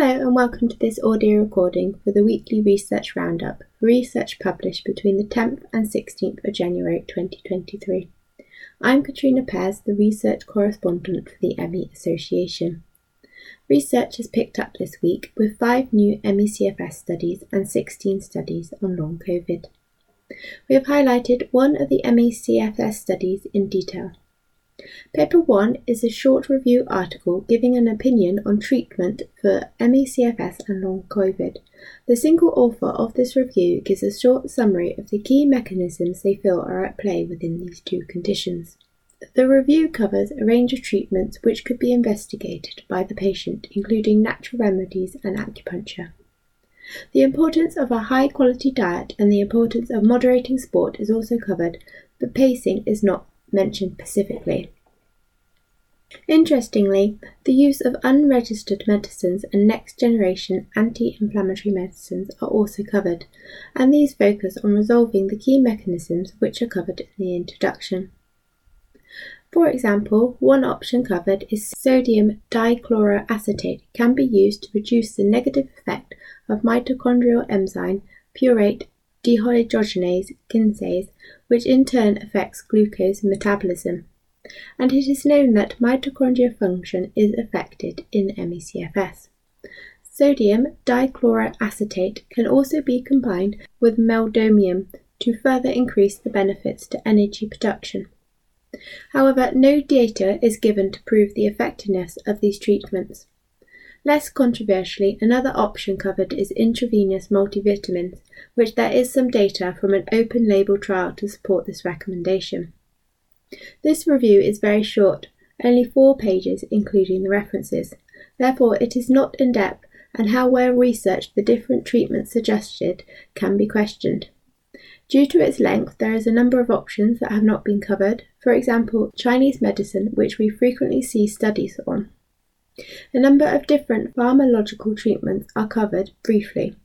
Hello and welcome to this audio recording for the weekly research roundup, research published between the 10th and 16th of January 2023. I'm Katrina Pears, the research correspondent for the ME Association. Research has picked up this week with five new ME/CFS studies and 16 studies on long COVID. We have highlighted one of the ME/CFS studies in detail. Paper 1 is a short review article giving an opinion on treatment for ME/CFS and long COVID. The single author of this review gives a short summary of the key mechanisms they feel are at play within these two conditions. The review covers a range of treatments which could be investigated by the patient, including natural remedies and acupuncture. The importance of a high quality diet and the importance of moderating sport is also covered, but pacing is not mentioned specifically. Interestingly, the use of unregistered medicines and next generation anti inflammatory medicines are also covered, and these focus on resolving the key mechanisms which are covered in the introduction. For example, one option covered is sodium dichloroacetate can be used to reduce the negative effect of mitochondrial enzyme pyruvate dehydrogenase kinase, which in turn affects glucose metabolism. And it is known that mitochondrial function is affected in ME/CFS. Sodium dichloroacetate can also be combined with meldonium to further increase the benefits to energy production. However, no data is given to prove the effectiveness of these treatments. Less controversially, another option covered is intravenous multivitamins, which there is some data from an open label trial to support this recommendation. This review is very short, only four pages including the references. Therefore, it is not in depth, and how well researched the different treatments suggested can be questioned. Due to its length, there is a number of options that have not been covered, for example, Chinese medicine, which we frequently see studies on. A number of different pharmacological treatments are covered briefly,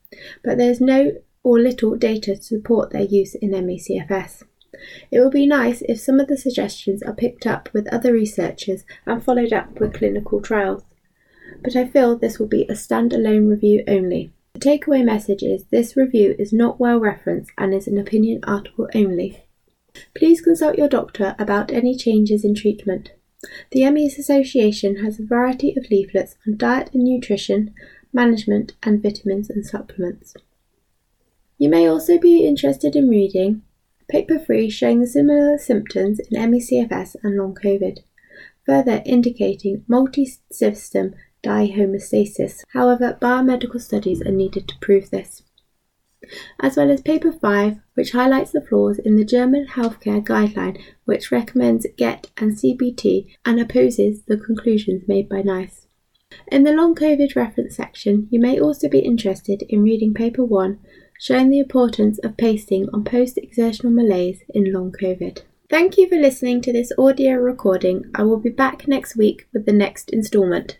but there is no or little data to support their use in ME/CFS. It would be nice if some of the suggestions are picked up with other researchers and followed up with clinical trials, but I feel this will be a standalone review only. The takeaway message is this review is not well referenced and is an opinion article only. Please consult your doctor about any changes in treatment. The MES Association has a variety of leaflets on diet and nutrition, management, and vitamins and supplements. You may also be interested in reading Paper 3 showing the similar symptoms in ME/CFS and long COVID, further indicating multi-system dyshomeostasis. However, biomedical studies are needed to prove this as well as Paper 5, which highlights the flaws in the German healthcare guideline, which recommends GET and CBT and opposes the conclusions made by NICE. In the long COVID reference section, you may also be interested in reading Paper 1, showing the importance of pacing on post exertional malaise in long COVID. Thank you for listening to this audio recording. I will be back next week with the next instalment.